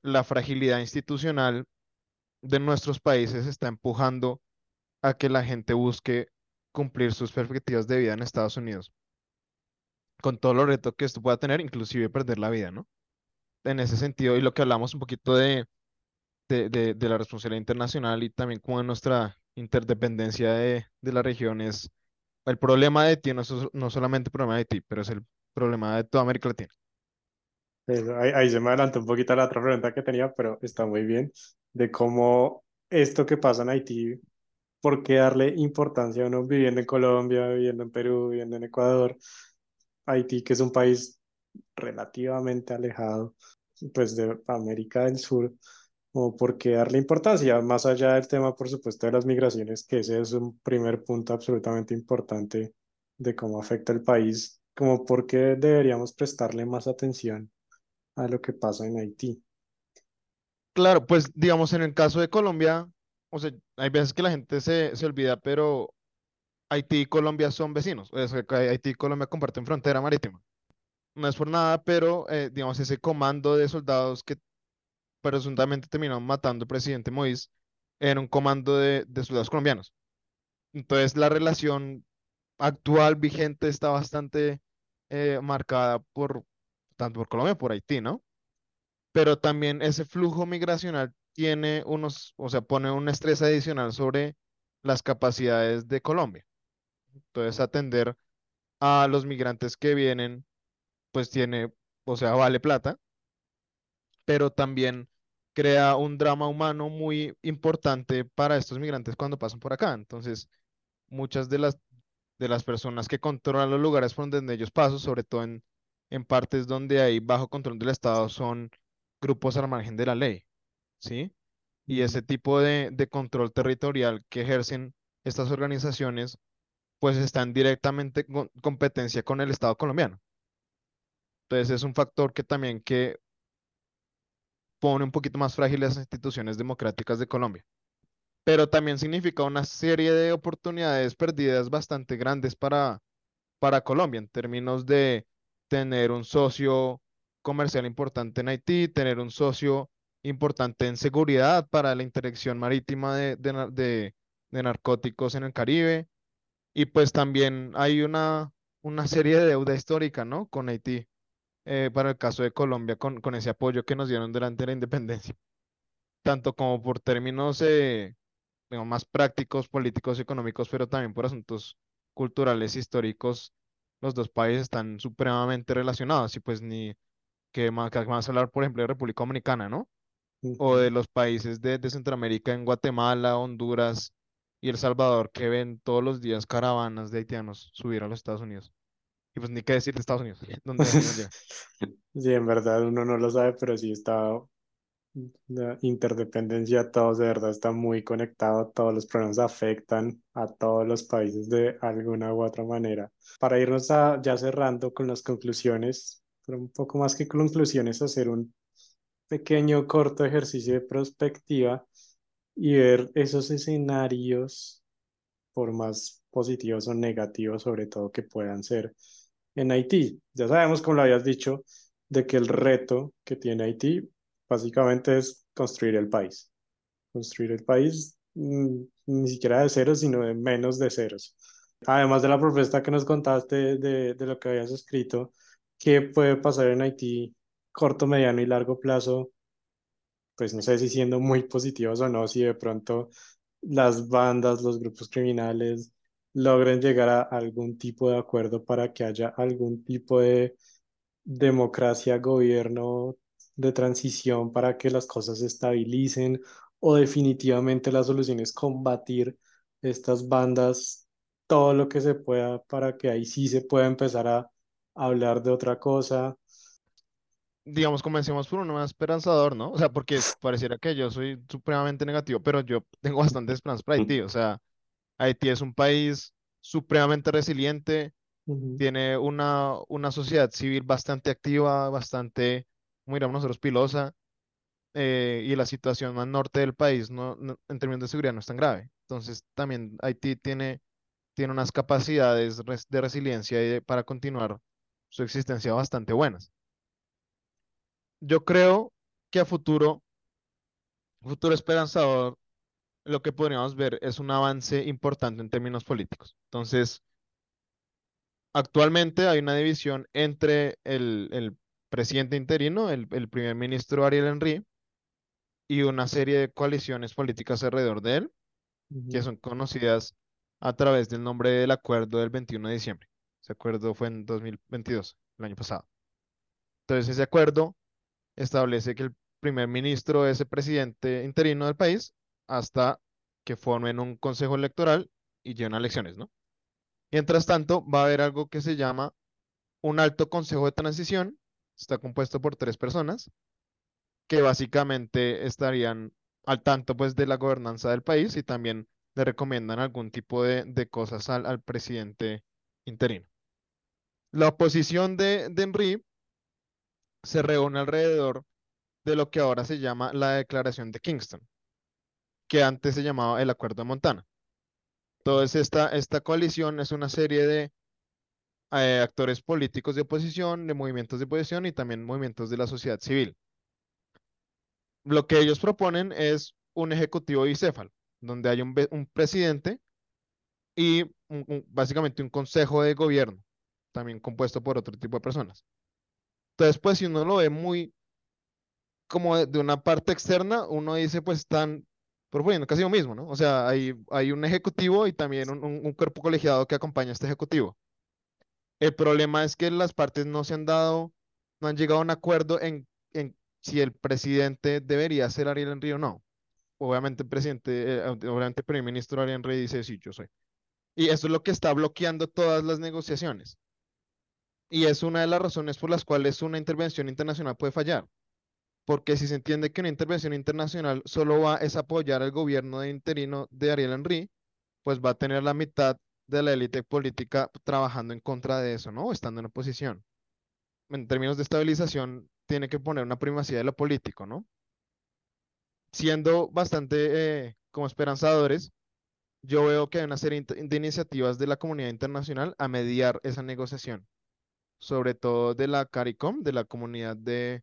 la fragilidad institucional de nuestros países está empujando a que la gente busque cumplir sus perspectivas de vida en Estados Unidos, con todo lo reto que esto pueda tener, inclusive perder la vida, ¿no? En ese sentido, y lo que hablamos un poquito de de, de- la responsabilidad internacional y también como nuestra interdependencia de, de la región es el problema de Haití no no solamente el problema de Haití, pero es el problema de toda América Latina. Eso, ahí, ahí se me adelantó un poquito la otra pregunta que tenía, pero está muy bien, de cómo esto que pasa en Haití, por qué darle importancia a uno viviendo en Colombia, viviendo en Perú, viviendo en Ecuador, Haití, que es un país relativamente alejado, pues de América del Sur, o por qué darle importancia, más allá del tema, por supuesto, de las migraciones, que ese es un primer punto absolutamente importante de cómo afecta el país, como por qué deberíamos prestarle más atención a lo que pasa en Haití. Claro, pues digamos en el caso de Colombia, o sea, hay veces que la gente se, se olvida, pero Haití y Colombia son vecinos. O sea, Haití y Colombia comparten frontera marítima. No es por nada, pero eh, digamos ese comando de soldados que presuntamente terminaron matando al presidente Moïse era un comando de, de soldados colombianos. Entonces la relación actual vigente está bastante eh, marcada por tanto por Colombia como por Haití, ¿no? Pero también ese flujo migracional tiene unos, o sea, pone un estrés adicional sobre las capacidades de Colombia. Entonces atender a los migrantes que vienen, pues tiene, o sea, vale plata, pero también crea un drama humano muy importante para estos migrantes cuando pasan por acá. Entonces, muchas de las, de las personas que controlan los lugares por donde ellos pasan, sobre todo en, en partes donde hay bajo control del Estado, son grupos al margen de la ley, ¿sí? Y ese tipo de, de control territorial que ejercen estas organizaciones, pues están directamente en competencia con el Estado colombiano. Entonces es un factor que también que pone un poquito más frágiles las instituciones democráticas de Colombia. Pero también significa una serie de oportunidades perdidas bastante grandes para, para Colombia en términos de tener un socio comercial importante en Haití, tener un socio importante en seguridad para la interdicción marítima de, de de- de narcóticos en el Caribe. Y pues también hay una, una serie de deuda histórica, ¿no? Con Haití, eh, para el caso de Colombia, con, con ese apoyo que nos dieron durante la independencia, tanto como por términos eh, más prácticos, políticos y económicos, pero también por asuntos culturales, históricos. Los dos países están supremamente relacionados y pues ni que más, que más hablar, por ejemplo, de República Dominicana, ¿no? O de los países de, de Centroamérica en Guatemala, Honduras y El Salvador que ven todos los días caravanas de haitianos subir a los Estados Unidos. Y pues ni qué decir de Estados Unidos. Sí, en verdad uno no lo sabe, pero sí está la interdependencia, todos de verdad está muy conectado, todos los problemas afectan a todos los países de alguna u otra manera. Para irnos a, ya cerrando con las conclusiones, pero un poco más que conclusiones, hacer un pequeño corto ejercicio de prospectiva y ver esos escenarios, por más positivos o negativos, sobre todo que puedan ser en Haití. Ya sabemos, como lo habías dicho, de que el reto que tiene Haití básicamente es construir el país. Construir el país mm, ni siquiera de ceros, sino de menos de ceros. Además de la propuesta que nos contaste de, de lo que habías escrito, ¿qué puede pasar en Haití corto, mediano y largo plazo? Pues no sé si siendo muy positivos o no, si de pronto las bandas, los grupos criminales logren llegar a algún tipo de acuerdo para que haya algún tipo de democracia, gobierno de transición para que las cosas se estabilicen o definitivamente la solución es combatir estas bandas todo lo que se pueda para que ahí sí se pueda empezar a hablar de otra cosa. Digamos, comencemos por uno más esperanzador, ¿no? O sea, porque pareciera que yo soy supremamente negativo, pero yo tengo bastante esperanza para Haití. O sea, Haití es un país supremamente resiliente, tiene una, una sociedad civil bastante activa, bastante, como diríamos nosotros, pilosa, eh, y la situación más norte del país no, no- en términos de seguridad no es tan grave. Entonces, también Haití tiene, tiene unas capacidades de resiliencia y de- para continuar su existencia bastante buenas. Yo creo que a futuro, futuro esperanzador, lo que podríamos ver es un avance importante en términos políticos. Entonces, Actualmente hay una división entre el, el presidente interino, el, el primer ministro Ariel Henry, y una serie de coaliciones políticas alrededor de él, que son conocidas a través del nombre del acuerdo del 21 de diciembre. Ese acuerdo fue en 2022, el año pasado. Entonces, ese acuerdo establece que el primer ministro es el presidente interino del país hasta que formen un consejo electoral y lleguen a elecciones, ¿no? Mientras tanto, va a haber algo que se llama un alto consejo de transición, está compuesto por tres personas, que básicamente estarían al tanto pues de la gobernanza del país y también le recomiendan algún tipo de, cosas al, presidente interino. La oposición de, de Henry se reúne alrededor de lo que ahora se llama la Declaración de Kingston, que antes se llamaba el Acuerdo de Montana. Entonces, esta, esta coalición es una serie de eh, actores políticos de oposición, de movimientos de oposición y también movimientos de la sociedad civil. Lo que ellos proponen es un ejecutivo bicéfalo, donde hay un, presidente y básicamente un consejo de gobierno, también compuesto por otro tipo de personas. Entonces, pues si uno lo ve muy como de, una parte externa, uno dice, pues están proponiendo casi lo mismo, ¿no? O sea, hay, hay un ejecutivo y también un, cuerpo colegiado que acompaña a este ejecutivo. El problema es que las partes no se han dado, no han llegado a un acuerdo en, en si el presidente debería ser Ariel Henry o no. Obviamente el presidente, eh, obviamente el primer ministro Ariel Henry dice, sí, yo soy. Y eso es lo que está bloqueando todas las negociaciones. Y es una de las razones por las cuales una intervención internacional puede fallar. Porque si se entiende que una intervención internacional solo va es apoyar al gobierno interino de Ariel Henry, pues va a tener la mitad de la élite política trabajando en contra de eso, ¿no? Estando en oposición. En términos de estabilización, tiene que poner una primacía de lo político, ¿no? Siendo bastante eh, como esperanzadores, yo veo que hay una serie de iniciativas de la comunidad internacional a mediar esa negociación sobre todo de la CARICOM, de la Comunidad de,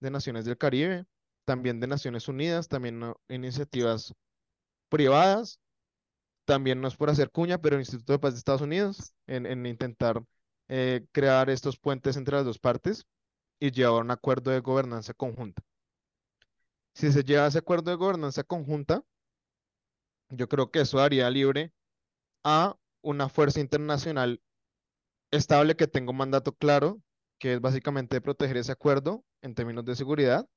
Naciones del Caribe, también de Naciones Unidas, también iniciativas privadas, también no es por hacer cuña, pero el Instituto de Paz de Estados Unidos, en, intentar eh, crear estos puentes entre las dos partes y llevar un acuerdo de gobernanza conjunta. Si se lleva ese acuerdo de gobernanza conjunta, yo creo que eso daría libre a una fuerza internacional estable que tenga un mandato claro, que es básicamente proteger ese acuerdo en términos de seguridad.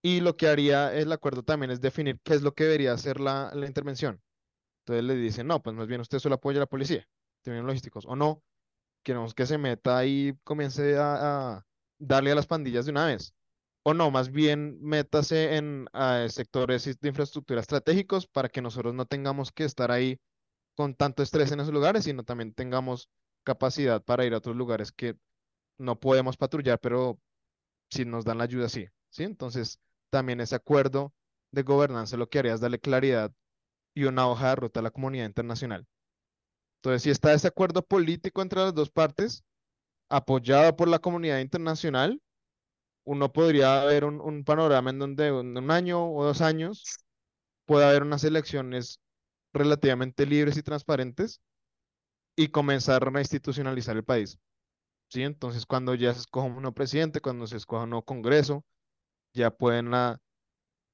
Y lo que haría el acuerdo también es definir qué es lo que debería hacer la, intervención. Entonces le dicen, no, pues más bien usted solo apoya a la policía, en términos logísticos, o no, queremos que se meta y comience a, darle a las pandillas de una vez. O no, más bien métase en sectores de infraestructura estratégicos para que nosotros no tengamos que estar ahí con tanto estrés en esos lugares, sino también tengamos capacidad para ir a otros lugares que no podemos patrullar, pero si nos dan la ayuda, sí. ¿sí? Entonces, también ese acuerdo de gobernanza lo que haría es darle claridad y una hoja de ruta a la comunidad internacional. Entonces, si está ese acuerdo político entre las dos partes, apoyado por la comunidad internacional, uno podría ver un, panorama en donde en un año o dos años pueda haber unas elecciones relativamente libres y transparentes y comenzar a institucionalizar el país. ¿Sí? Entonces, cuando ya se escoja un nuevo presidente, cuando se escoja un nuevo congreso, ya pueden, a,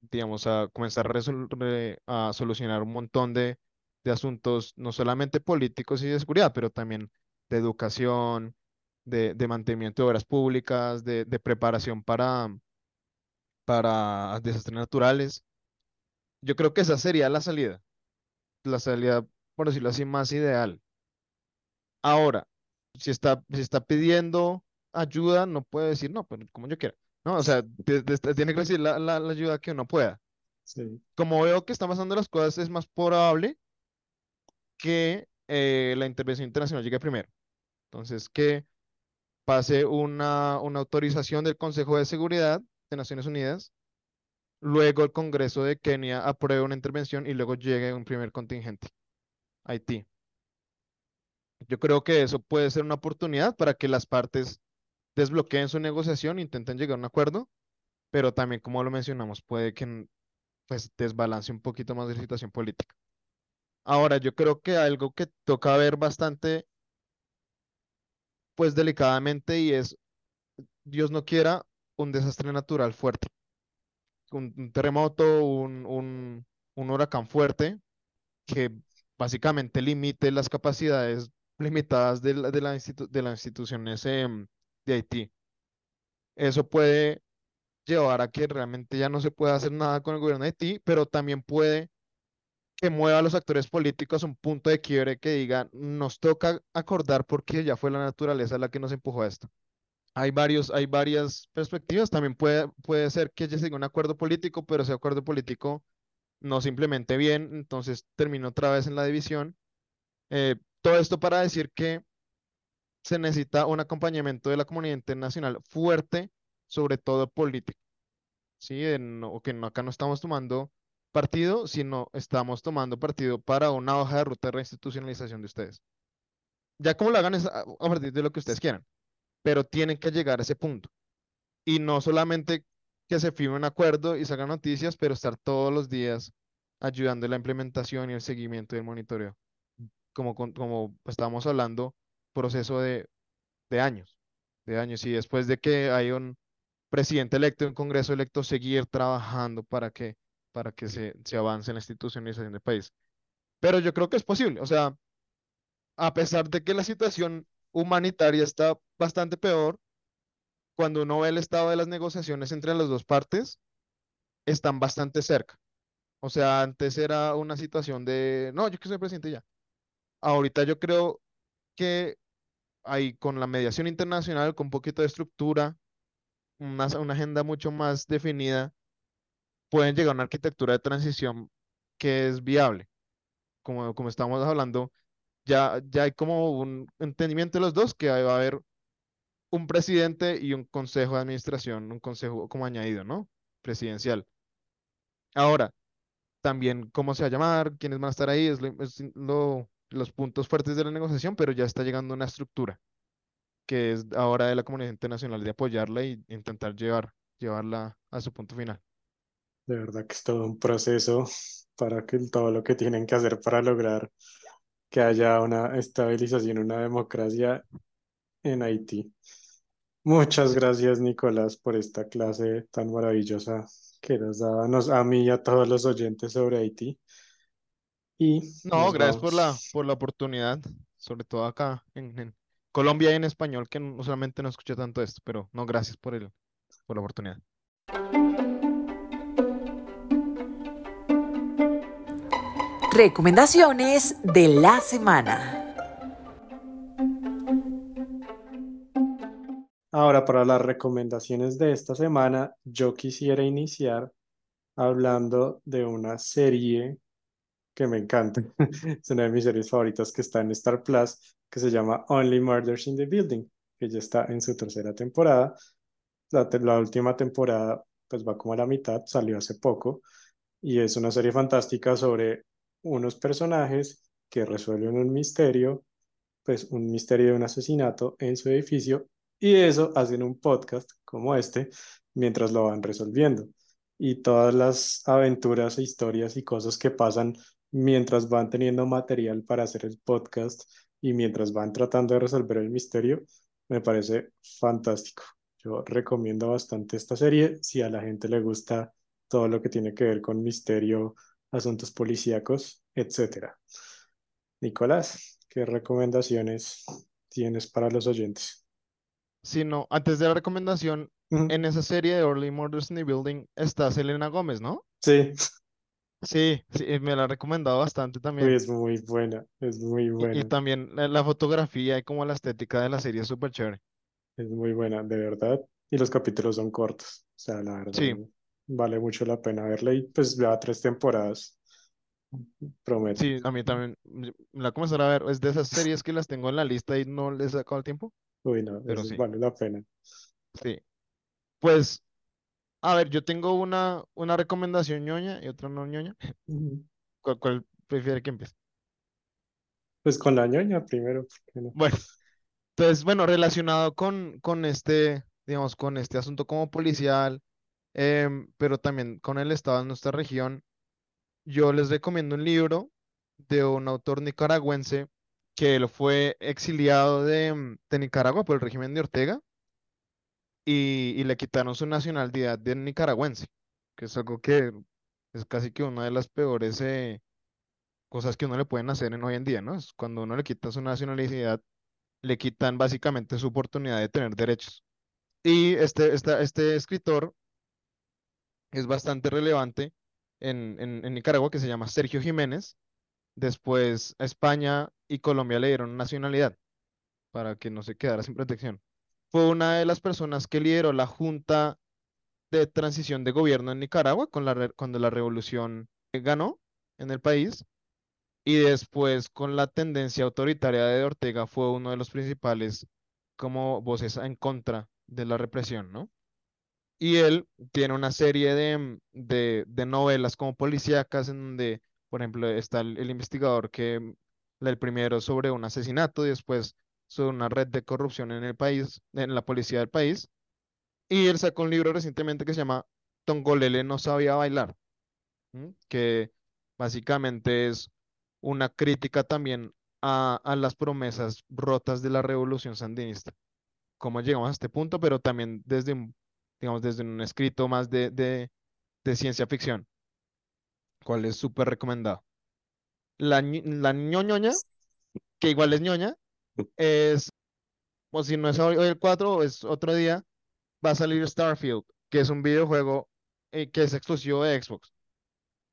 digamos, a comenzar a, solucionar un montón de, asuntos, no solamente políticos y de seguridad, pero también de educación, de, mantenimiento de obras públicas, de, preparación para, para desastres naturales. Yo creo que esa sería la salida, la salida, por decirlo así, más ideal. Ahora, si está, si está pidiendo ayuda, no puede decir, no, pues como yo quiera. No, o sea, tiene que decir la, ayuda que uno pueda. Como veo que están pasando las cosas, es más probable que eh, la intervención internacional llegue primero. Entonces, que pase una, una autorización del Consejo de Seguridad de Naciones Unidas, luego el Congreso de Kenia apruebe una intervención y luego llegue un primer contingente. Haití. Yo creo que eso puede ser una oportunidad para que las partes desbloqueen su negociación, intenten llegar a un acuerdo, pero también, como lo mencionamos, puede que pues, desbalance un poquito más la situación política. Ahora, yo creo que algo que toca ver bastante, pues delicadamente, y es, Dios no quiera, un desastre natural fuerte. Un, terremoto, un, un, un huracán fuerte que básicamente limite las capacidades limitadas de, la, de, la de las instituciones em, de Haití. Eso puede llevar a que realmente ya no se pueda hacer nada con el gobierno de Haití, pero también puede que mueva a los actores políticos a un punto de quiebre que diga, nos toca acordar porque ya fue la naturaleza la que nos empujó a esto. Hay varios, hay varias perspectivas. También puede, puede ser que siga un acuerdo político, pero ese acuerdo político no simplemente bien, entonces termina otra vez en la división. Eh, todo esto para decir que se necesita un acompañamiento de la comunidad internacional fuerte, sobre todo político. ¿Sí? que no, acá no estamos tomando partido, sino estamos tomando partido para una hoja de ruta de reinstitucionalización de ustedes. Ya como lo hagan es a, partir de lo que ustedes quieran, pero tienen que llegar a ese punto. Y no solamente que se firme un acuerdo y salgan noticias, pero estar todos los días ayudando en la implementación y el seguimiento y el monitoreo. Como, como estábamos hablando, proceso de, de años, de años. Y después de que hay un presidente electo, un congreso electo, seguir trabajando para que para que se, se avance en la institucionalización del país. Pero yo creo que es posible. O sea, a pesar de que la situación humanitaria está bastante peor, cuando uno ve el estado de las negociaciones entre las dos partes, están bastante cerca. O sea, antes era una situación de, no, yo que soy presidente ya. Ahorita yo creo que ahí con la mediación internacional, con un poquito de estructura, una, una agenda mucho más definida, pueden llegar a una arquitectura de transición que es viable. Como, como estamos hablando, ya, ya hay como un entendimiento de los dos que va a haber un presidente y un consejo de administración, un consejo como añadido, ¿no? Presidencial. Ahora, también cómo se va a llamar, quiénes van a estar ahí, es, los puntos fuertes de la negociación, pero ya está llegando una estructura que es ahora de la comunidad internacional de apoyarla y intentar llevar, llevarla a su punto final. De verdad que es todo un proceso para que todo lo que tienen que hacer para lograr que haya una estabilización, una democracia en Haití. Muchas gracias, Nicolás, por esta clase tan maravillosa que nos daba a mí y a todos los oyentes sobre Haití. Y no, gracias por la, por la oportunidad, sobre todo acá en, Colombia y en español, que no solamente no escuché tanto esto, pero no, gracias por, el, por la oportunidad. Recomendaciones de la semana. Ahora, para las recomendaciones de esta semana, yo quisiera iniciar hablando de una serie que me encanta. es una de mis series favoritas que está en Star Plus, que se llama Only Murders in the Building, que ya está en su tercera temporada. La, la última temporada, pues va como a la mitad, salió hace poco, y es una serie fantástica sobre unos personajes que resuelven un misterio, pues un misterio de un asesinato en su edificio, y eso hacen un podcast como este mientras lo van resolviendo. Y todas las aventuras, e historias y cosas que pasan mientras van teniendo material para hacer el podcast y mientras van tratando de resolver el misterio, me parece fantástico. Yo recomiendo bastante esta serie si a la gente le gusta todo lo que tiene que ver con misterio asuntos policíacos, etcétera. Nicolás, ¿qué recomendaciones tienes para los oyentes? Sí, no, antes de la recomendación, en esa serie de Early Murders in the Building está Selena Gómez, ¿no? Sí. Sí, sí, me la ha recomendado bastante también. es muy buena, es muy buena. Y, también la, fotografía y como la estética de la serie es súper chévere. Es muy buena, de verdad. Y los capítulos son cortos, o sea, la verdad. Sí vale mucho la pena verla y pues ya tres temporadas. Prometo. Sí, a mí también. La comenzaré a ver. Es de esas series que las tengo en la lista y no les he sacado el tiempo. Uy, no, pero sí. vale la pena. Sí. Pues, a ver, yo tengo una, una recomendación ñoña y otra no ñoña. ¿Cuál, prefiere que empiece? Pues con la ñoña primero. Bueno, entonces, bueno, relacionado con, con este, digamos, con este asunto como policial Em, pero también con el estado de nuestra región, yo les recomiendo un libro de un autor nicaragüense que él fue exiliado de, mm, Nicaragua por el régimen de Ortega y, le quitaron su nacionalidad de nicaragüense, que es algo que es casi que una de las peores, eh, cosas que uno le pueden hacer en hoy en día, ¿no? Es cuando uno le quita su nacionalidad, le quitan básicamente su oportunidad de tener derechos. Y este, este escritor es bastante relevante en, en, Nicaragua, que se llama Sergio Jiménez. Después España y Colombia le dieron nacionalidad para que no se quedara sin protección. Fue una de las personas que lideró la Junta de Transición de Gobierno en Nicaragua con la, cuando la revolución ganó en el país. Y después con la tendencia autoritaria de Ortega fue uno de los principales como voces en contra de la represión, ¿no? Y él tiene una serie de, de, novelas como policíacas en donde, por ejemplo, está el, investigador que el primero sobre un asesinato y después sobre una red de corrupción en el país, en la policía del país. Y él sacó un libro recientemente que se llama Tongolele no sabía bailar, que básicamente es una crítica también a, a las promesas rotas de la revolución sandinista. Cómo llegamos a este punto, pero también desde un, digamos, desde un escrito más de, de, de ciencia ficción, cual es súper recomendado. La, la ñoñoña, que igual es ñoña, es, o si no es hoy el 4, es otro día, va a salir Starfield, que es un videojuego eh, que es exclusivo de Xbox.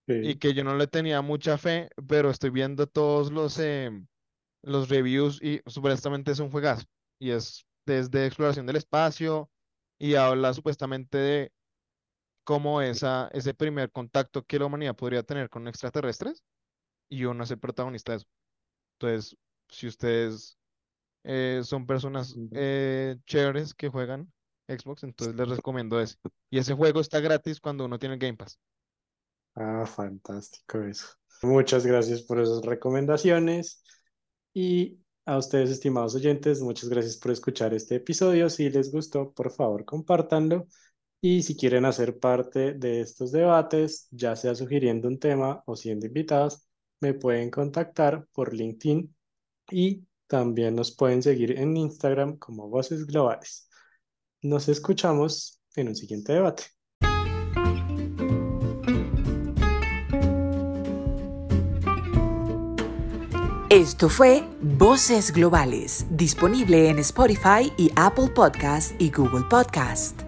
Y que yo no le tenía mucha fe, pero estoy viendo todos los, em, los reviews y supuestamente es un juegazo. Y es desde exploración del espacio y habla supuestamente de cómo esa, ese primer contacto que la humanidad podría tener con extraterrestres y uno es el protagonista de eso. Entonces, si ustedes eh, son personas eh, chéveres que juegan Xbox, entonces les recomiendo ese. Y ese juego está gratis cuando uno tiene Game Pass. Ah, fantástico eso. Muchas gracias por esas recomendaciones. Y a ustedes, estimados oyentes, muchas gracias por escuchar este episodio. Si les gustó, por favor, compártanlo. Y si quieren hacer parte de estos debates, ya sea sugiriendo un tema o siendo invitados, me pueden contactar por LinkedIn y también nos pueden seguir en Instagram como Voces Globales. Nos escuchamos en un siguiente debate. Esto fue Voces Globales, disponible en Spotify y Apple Podcast y Google Podcast.